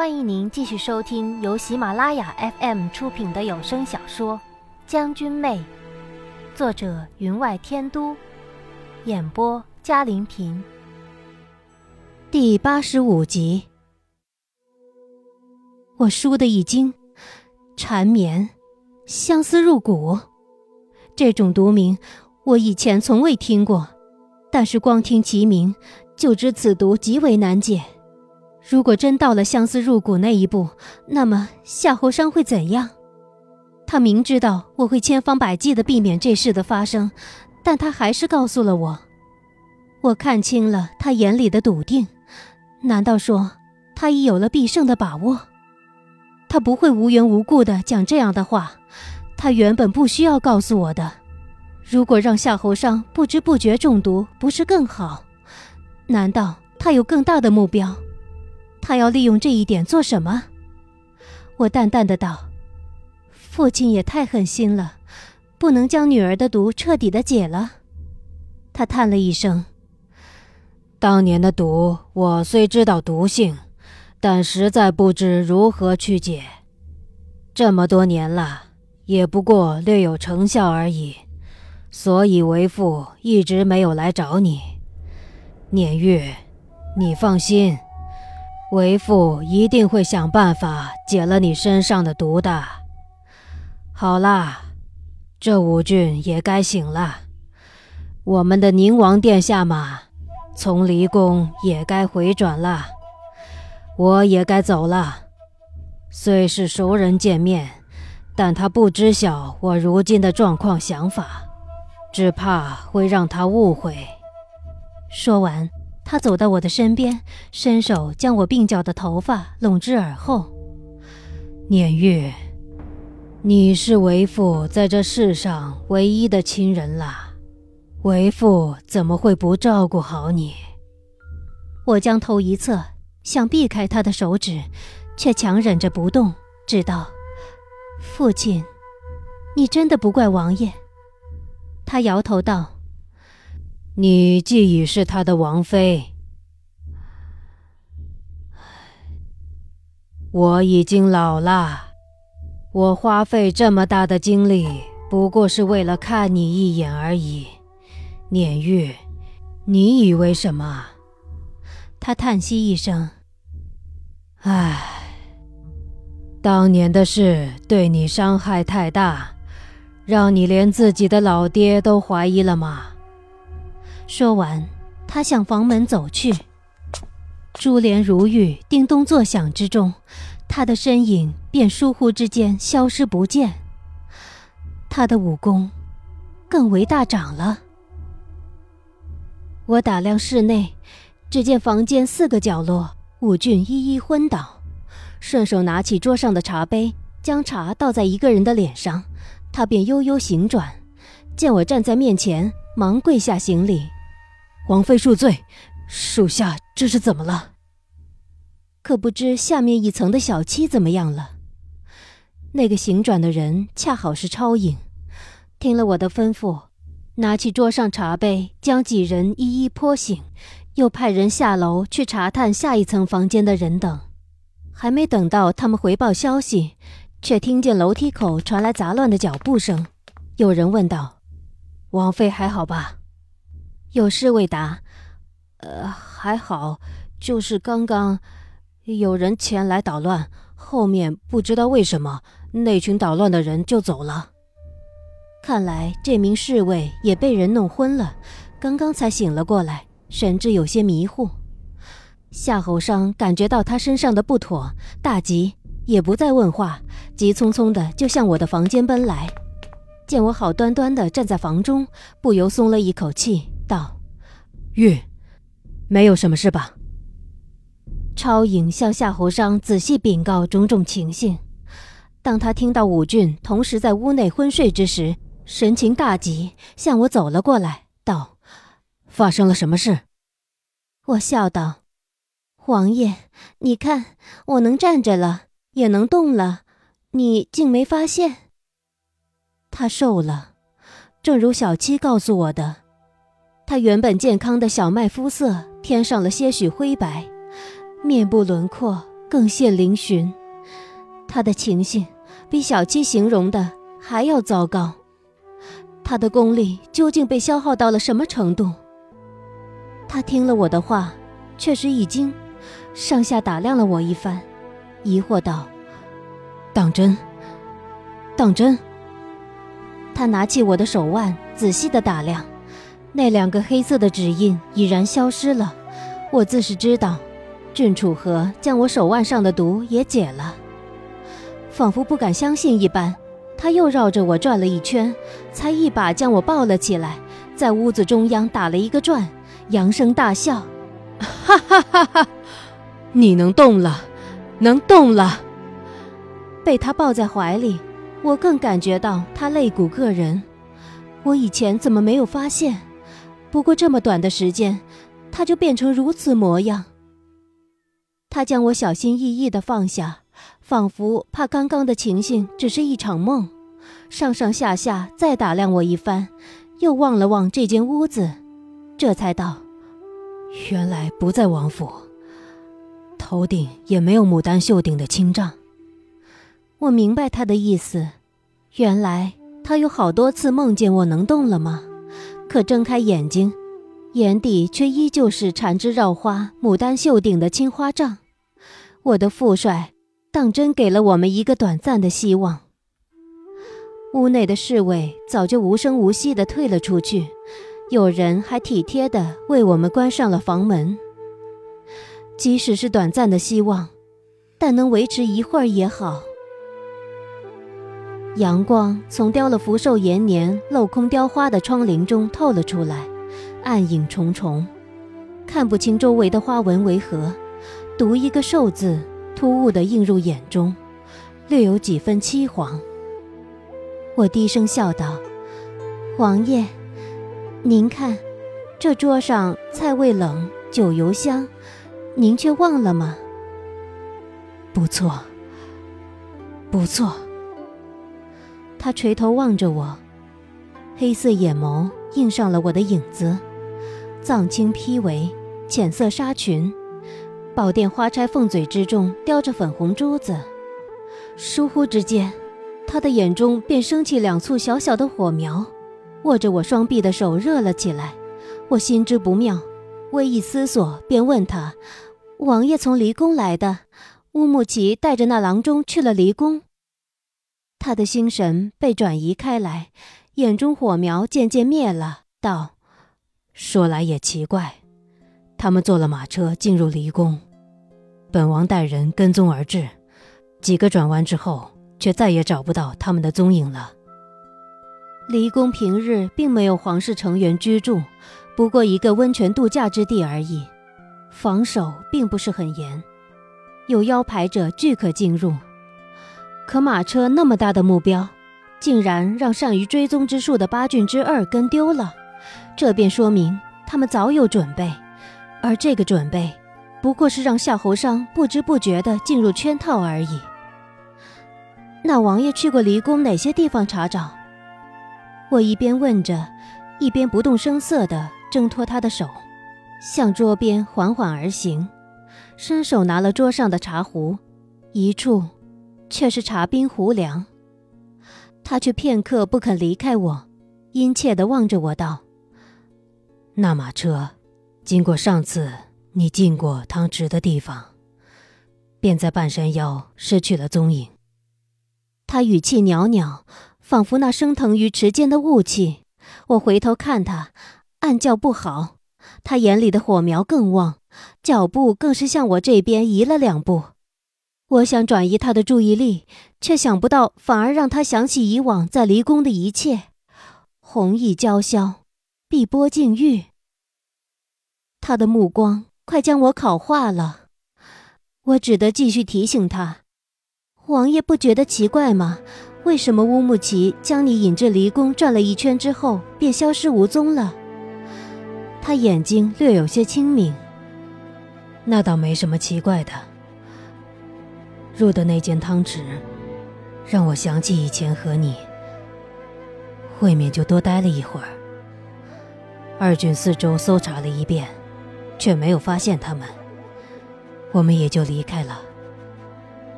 欢迎您继续收听由喜马拉雅 FM 出品的有声小说《将军妹》，作者云外天都，演播嘉玲平。第八十五集，我输的一惊，缠绵，相思入骨，这种毒名我以前从未听过，但是光听其名就知此毒极为难解。如果真到了相思入骨那一步，那么夏侯商会怎样？他明知道我会千方百计的避免这事的发生，但他还是告诉了我。我看清了他眼里的笃定，难道说他已有了必胜的把握？他不会无缘无故的讲这样的话，他原本不需要告诉我的。如果让夏侯商不知不觉中毒，不是更好？难道他有更大的目标？他要利用这一点做什么？我淡淡的道：“父亲也太狠心了，不能将女儿的毒彻底的解了。”他叹了一声：“当年的毒，我虽知道毒性，但实在不知如何去解。这么多年了，也不过略有成效而已，所以为父一直没有来找你。念玉，你放心。”为父一定会想办法解了你身上的毒的。好啦，这五郡也该醒了。我们的宁王殿下嘛，从离宫也该回转了。我也该走了。虽是熟人见面，但他不知晓我如今的状况想法，只怕会让他误会。说完。他走到我的身边，伸手将我鬓角的头发拢至耳后。念玉，你是为父在这世上唯一的亲人了，为父怎么会不照顾好你？我将头一侧，想避开他的手指，却强忍着不动，知道，父亲，你真的不怪王爷。他摇头道。你既已是他的王妃，我已经老了。我花费这么大的精力，不过是为了看你一眼而已。念玉，你以为什么？他叹息一声：“唉，当年的事对你伤害太大，让你连自己的老爹都怀疑了吗？”说完，他向房门走去。珠帘如玉，叮咚作响之中，他的身影便疏忽之间消失不见。他的武功更为大涨了。我打量室内，只见房间四个角落，武俊一一昏倒。顺手拿起桌上的茶杯，将茶倒在一个人的脸上，他便悠悠醒转，见我站在面前，忙跪下行礼。王妃恕罪，属下这是怎么了？可不知下面一层的小七怎么样了？那个醒转的人恰好是超影，听了我的吩咐，拿起桌上茶杯，将几人一一泼醒，又派人下楼去查探下一层房间的人等。还没等到他们回报消息，却听见楼梯口传来杂乱的脚步声。有人问道：“王妃还好吧？”有侍卫答：“呃，还好，就是刚刚有人前来捣乱，后面不知道为什么那群捣乱的人就走了。看来这名侍卫也被人弄昏了，刚刚才醒了过来，神志有些迷糊。”夏侯商感觉到他身上的不妥，大急，也不再问话，急匆匆的就向我的房间奔来。见我好端端的站在房中，不由松了一口气。道：“玉，没有什么事吧？”超影向夏侯商仔细禀告种种情形。当他听到武俊同时在屋内昏睡之时，神情大急，向我走了过来，道：“发生了什么事？”我笑道：“王爷，你看，我能站着了，也能动了，你竟没发现？”他瘦了，正如小七告诉我的。他原本健康的小麦肤色添上了些许灰白，面部轮廓更现嶙峋。他的情形比小七形容的还要糟糕。他的功力究竟被消耗到了什么程度？他听了我的话，确实一惊，上下打量了我一番，疑惑道：“当真？当真？”他拿起我的手腕，仔细的打量，那两个黑色的指印已然消失了。我自是知道，郑楚河将我手腕上的毒也解了。仿佛不敢相信一般，他又绕着我转了一圈，才一把将我抱了起来，在屋子中央打了一个转。扬声大笑，哈哈哈哈！你能动了，能动了。被他抱在怀里，我更感觉到他肋骨硌人。我以前怎么没有发现？不过这么短的时间，他就变成如此模样。他将我小心翼翼的放下，仿佛怕刚刚的情形只是一场梦，上上下下再打量我一番，又望了望这间屋子。这才道：“原来不在王府，头顶也没有牡丹绣顶的青帐。”我明白他的意思，原来他有好多次梦见我能动了吗？可睁开眼睛，眼底却依旧是缠枝绕花、牡丹绣顶的青花帐。我的父帅当真给了我们一个短暂的希望。屋内的侍卫早就无声无息地退了出去。有人还体贴地为我们关上了房门。即使是短暂的希望，但能维持一会儿也好。阳光从雕了福寿延年镂空雕花的窗棂中透了出来，暗影重重，看不清周围的花纹为何，独一个寿字突兀地映入眼中，略有几分凄黄。我低声笑道：“王爷。”您看，这桌上菜味冷，酒油香，您却忘了吗？不错，不错。他垂头望着我，黑色眼眸映上了我的影子，藏青披围，浅色纱裙，宝殿花钗凤嘴之中叼着粉红珠子。疏忽之间，他的眼中便升起两簇小小的火苗。握着我双臂的手热了起来，我心知不妙，微一思索，便问他：“王爷从离宫来的，乌木齐带着那郎中去了离宫。”他的心神被转移开来，眼中火苗渐渐灭了，道：“说来也奇怪，他们坐了马车进入离宫，本王带人跟踪而至，几个转弯之后，却再也找不到他们的踪影了。”离宫平日并没有皇室成员居住，不过一个温泉度假之地而已，防守并不是很严，有腰牌者俱可进入。可马车那么大的目标，竟然让善于追踪之术的八郡之二跟丢了，这便说明他们早有准备，而这个准备，不过是让夏侯商不知不觉地进入圈套而已。那王爷去过离宫哪些地方查找？我一边问着，一边不动声色地挣脱他的手，向桌边缓缓而行，伸手拿了桌上的茶壶，一处却是茶冰壶凉。他却片刻不肯离开我，殷切地望着我道：“那马车经过上次你进过汤池的地方，便在半山腰失去了踪影。”他语气袅袅。仿佛那升腾于池间的雾气，我回头看他，暗叫不好。他眼里的火苗更旺，脚步更是向我这边移了两步。我想转移他的注意力，却想不到，反而让他想起以往在离宫的一切。红意娇绡，碧波净玉。他的目光快将我烤化了。我只得继续提醒他：“王爷不觉得奇怪吗？”为什么乌木齐将你引至离宫转了一圈之后便消失无踪了？他眼睛略有些清明。那倒没什么奇怪的。入的那间汤池，让我想起以前和你，未免就多待了一会儿。二郡四周搜查了一遍，却没有发现他们，我们也就离开了。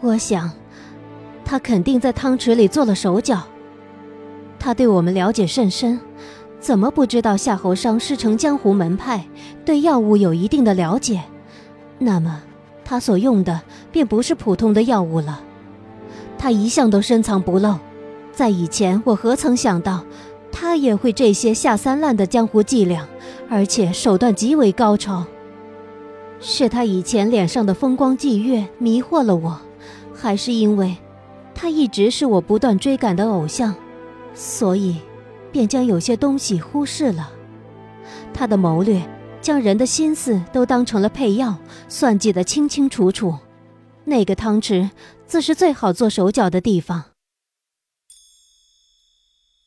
我想，他肯定在汤池里做了手脚。他对我们了解甚深，怎么不知道夏侯商师承江湖门派，对药物有一定的了解？那么，他所用的便不是普通的药物了。他一向都深藏不露，在以前我何曾想到，他也会这些下三滥的江湖伎俩，而且手段极为高超。是他以前脸上的风光霁月迷惑了我，还是因为，他一直是我不断追赶的偶像，所以，便将有些东西忽视了。他的谋略，将人的心思都当成了配药，算计得清清楚楚。那个汤池，自是最好做手脚的地方。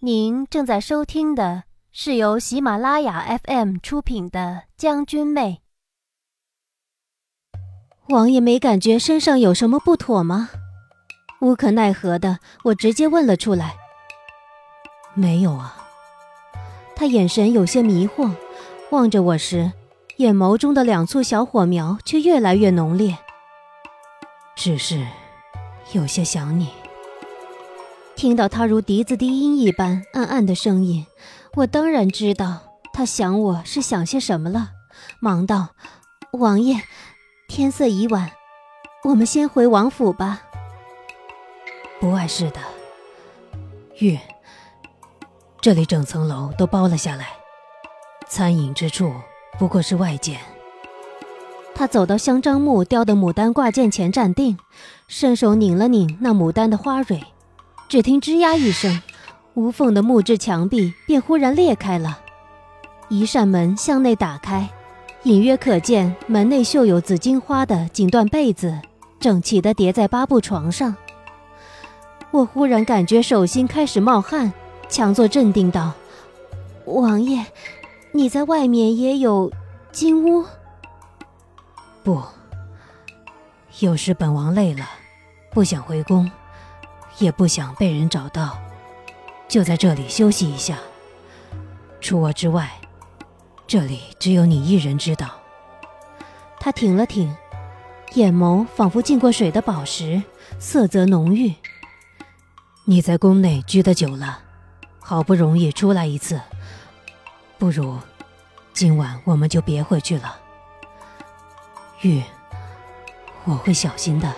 您正在收听的是由喜马拉雅 FM 出品的《将军妹》。王爷没感觉身上有什么不妥吗？无可奈何的，我直接问了出来。没有啊。他眼神有些迷惑，望着我时，眼眸中的两簇小火苗却越来越浓烈。只是有些想你。听到他如笛子低音一般暗暗的声音，我当然知道他想我是想些什么了，忙道：“王爷。”天色已晚，我们先回王府吧。不碍事的，玉，这里整层楼都包了下来，餐饮之处不过是外间。他走到香樟木雕的牡丹挂件前站定，伸手拧了拧那牡丹的花蕊，只听吱呀一声，无缝的木质墙壁便忽然裂开了，一扇门向内打开。隐约可见门内绣有紫荆花的锦缎被子，整齐地叠在八步床上。我忽然感觉手心开始冒汗，强作镇定道：“王爷，你在外面也有金屋？”“不，有时本王累了，不想回宫，也不想被人找到，就在这里休息一下。除我之外。”这里只有你一人知道。他挺了挺，眼眸仿佛浸过水的宝石，色泽浓郁。你在宫内居得久了，好不容易出来一次，不如今晚我们就别回去了。玉，我会小心的。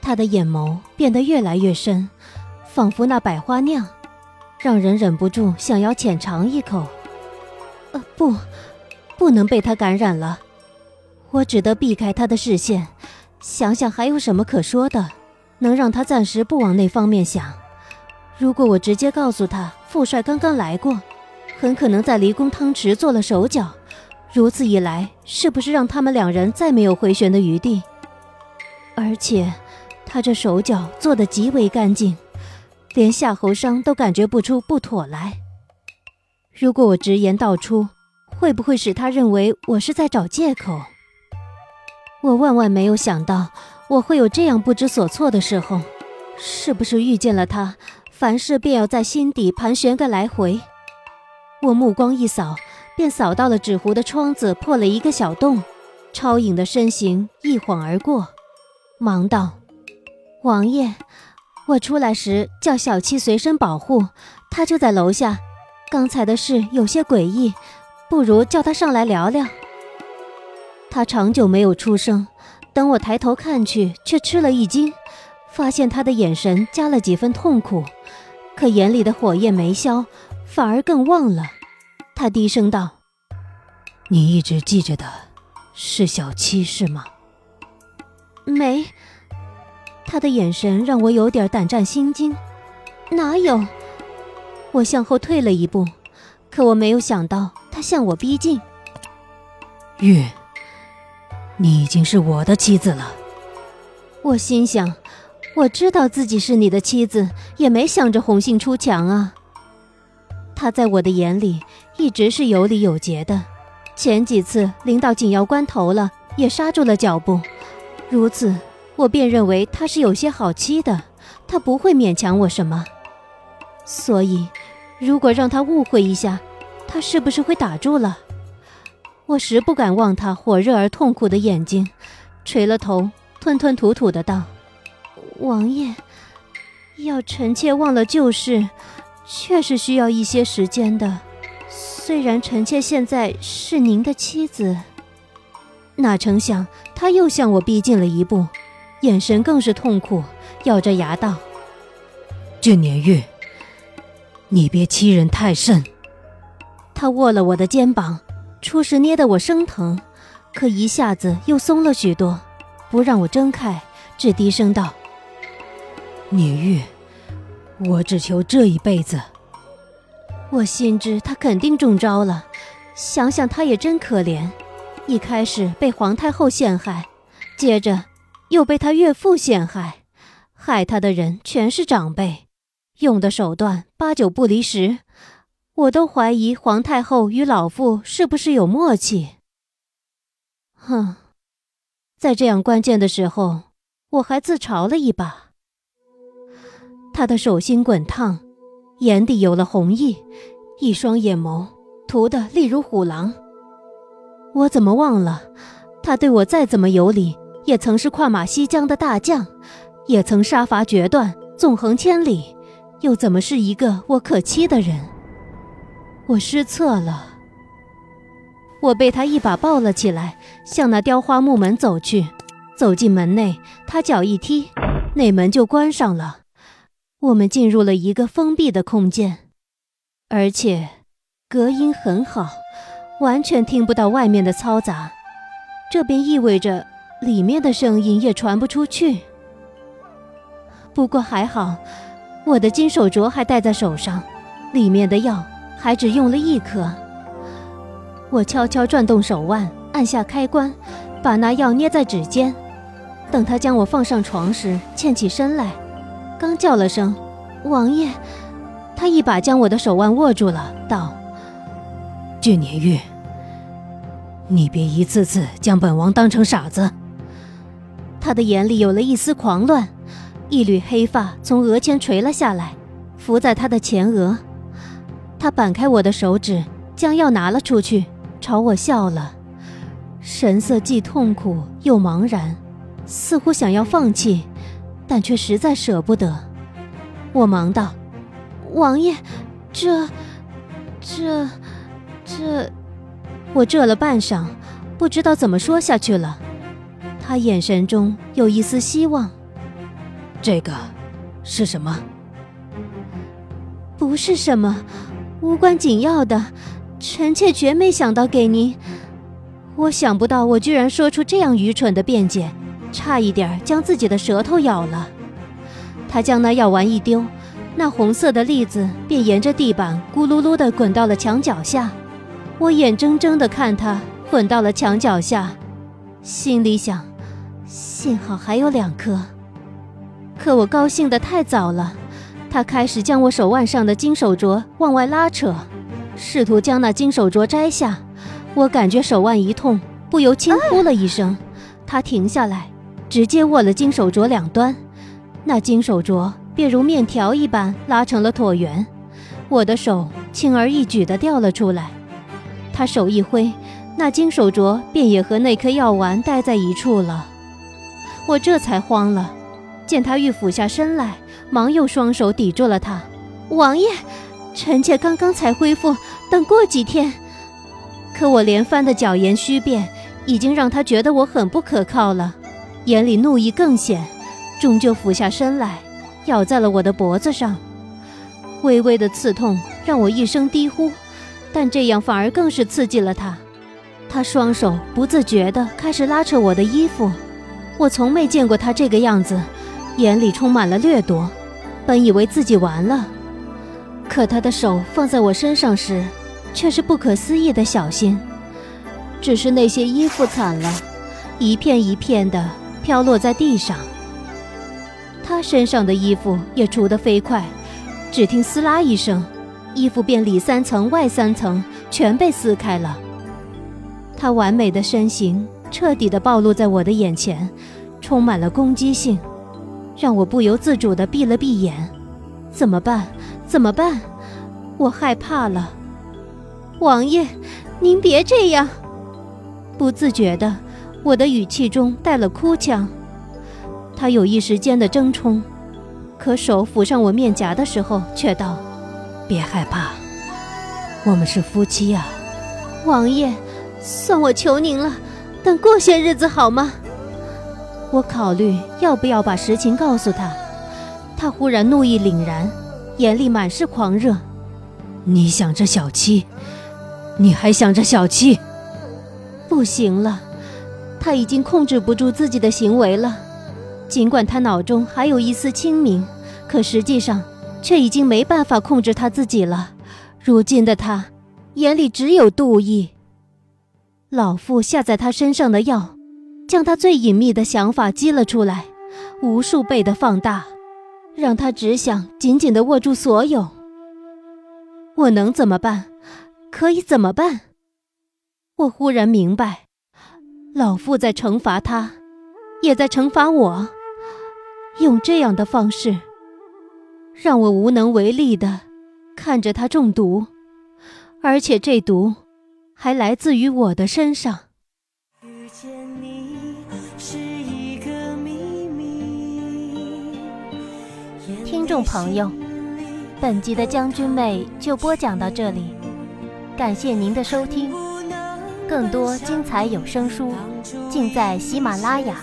他的眼眸变得越来越深，仿佛那百花酿，让人忍不住想要浅尝一口。呃不，不能被他感染了。我只得避开他的视线，想想还有什么可说的，能让他暂时不往那方面想。如果我直接告诉他父帅刚刚来过，很可能在离宫汤池做了手脚，如此一来，是不是让他们两人再没有回旋的余地？而且，他这手脚做得极为干净，连夏侯商都感觉不出不妥来。如果我直言道出，会不会使他认为我是在找借口？我万万没有想到，我会有这样不知所措的时候。是不是遇见了他，凡事便要在心底盘旋个来回？我目光一扫，便扫到了纸糊的窗子破了一个小洞，超影的身形一晃而过，忙道：“王爷，我出来时叫小七随身保护，他就在楼下。”刚才的事有些诡异，不如叫他上来聊聊。他长久没有出声，等我抬头看去，却吃了一惊，发现他的眼神加了几分痛苦，可眼里的火焰没消，反而更旺了。他低声道：“你一直记着的，是小七是吗？”没。他的眼神让我有点胆战心惊。哪有？我向后退了一步，可我没有想到他向我逼近。玉，你已经是我的妻子了。我心想，我知道自己是你的妻子，也没想着红杏出墙啊。他在我的眼里一直是有理有节的，前几次临到紧要关头了，也刹住了脚步。如此，我便认为他是有些好欺的，他不会勉强我什么。所以。如果让他误会一下，他是不是会打住了？我实不敢望他火热而痛苦的眼睛，垂了头，吞吞吐吐的道：“王爷，要臣妾忘了旧事，确实需要一些时间的。虽然臣妾现在是您的妻子。”哪成想他又向我逼近了一步，眼神更是痛苦，咬着牙道：“俊年玉，你别欺人太甚。”他握了我的肩膀，初时捏得我生疼，可一下子又松了许多，不让我睁开，只低声道：“年玉，我只求这一辈子。”我心知他肯定中招了，想想他也真可怜，一开始被皇太后陷害，接着又被他岳父陷害，害他的人全是长辈，用的手段八九不离十。我都怀疑皇太后与老父是不是有默契。哼，在这样关键的时候，我还自嘲了一把。他的手心滚烫，眼底有了红意，一双眼眸涂得厉如虎狼。我怎么忘了，他对我再怎么有礼，也曾是跨马西江的大将，也曾杀伐决断，纵横千里，又怎么是一个我可欺的人？我失策了，我被他一把抱了起来，向那雕花木门走去。走进门内，他脚一踢，内门就关上了。我们进入了一个封闭的空间，而且隔音很好，完全听不到外面的嘈杂。这便意味着里面的声音也传不出去。不过还好，我的金手镯还戴在手上，里面的药。还只用了一颗。我悄悄转动手腕，按下开关，把那药捏在指尖。等他将我放上床时，欠起身来，刚叫了声“王爷”，他一把将我的手腕握住了，道：“俊年玉，你别一次次将本王当成傻子。”他的眼里有了一丝狂乱，一缕黑发从额前垂了下来，伏在他的前额。他扳开我的手指，将药拿了出去，朝我笑了，神色既痛苦又茫然，似乎想要放弃，但却实在舍不得。我忙道：“王爷，这、这、这……”我这了半晌，不知道怎么说下去了。他眼神中有一丝希望。这个是什么？不是什么。无关紧要的，臣妾绝没想到给您。我想不到，我居然说出这样愚蠢的辩解，差一点将自己的舌头咬了。他将那药丸一丢，那红色的粒子便沿着地板咕噜噜地滚到了墙脚下。我眼睁睁地看它滚到了墙脚下，心里想：幸好还有两颗。可我高兴得太早了。他开始将我手腕上的金手镯往外拉扯，试图将那金手镯摘下。我感觉手腕一痛，不由轻呼了一声。他停下来，直接握了金手镯两端，那金手镯便如面条一般拉成了椭圆。我的手轻而易举地掉了出来。他手一挥，那金手镯便也和那颗药丸待在一处了。我这才慌了，见他欲俯下身来。忙用双手抵住了他，王爷，臣妾刚刚才恢复，等过几天。可我连番的狡言虚辩，已经让他觉得我很不可靠了，眼里怒意更显，终究俯下身来，咬在了我的脖子上。微微的刺痛让我一声低呼，但这样反而更是刺激了他。他双手不自觉地开始拉扯我的衣服，我从没见过他这个样子。眼里充满了掠夺，本以为自己完了，可他的手放在我身上时，却是不可思议的小心。只是那些衣服惨了，一片一片的飘落在地上。他身上的衣服也除得飞快，只听撕拉一声，衣服便里三层外三层全被撕开了。他完美的身形彻底的暴露在我的眼前，充满了攻击性。让我不由自主地闭了闭眼，怎么办？怎么办？我害怕了。王爷，您别这样。不自觉的，我的语气中带了哭腔。他有一时间的争冲，可手抚上我面颊的时候，却道：“别害怕，我们是夫妻啊。”王爷，算我求您了，等过些日子好吗？我考虑要不要把实情告诉他。他忽然怒意凛然，眼里满是狂热。你想着小七，你还想着小七？不行了，他已经控制不住自己的行为了。尽管他脑中还有一丝清明，可实际上却已经没办法控制他自己了。如今的他，眼里只有妒意。老妇下在他身上的药，将他最隐秘的想法激了出来，无数倍的放大，让他只想紧紧地握住所有。我能怎么办？可以怎么办？我忽然明白，老妇在惩罚他，也在惩罚我。用这样的方式，让我无能为力的看着他中毒，而且这毒还来自于我的身上。听众朋友，本集的将军妹就播讲到这里，感谢您的收听，更多精彩有声书尽在喜马拉雅。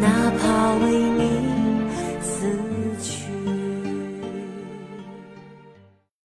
哪怕为你。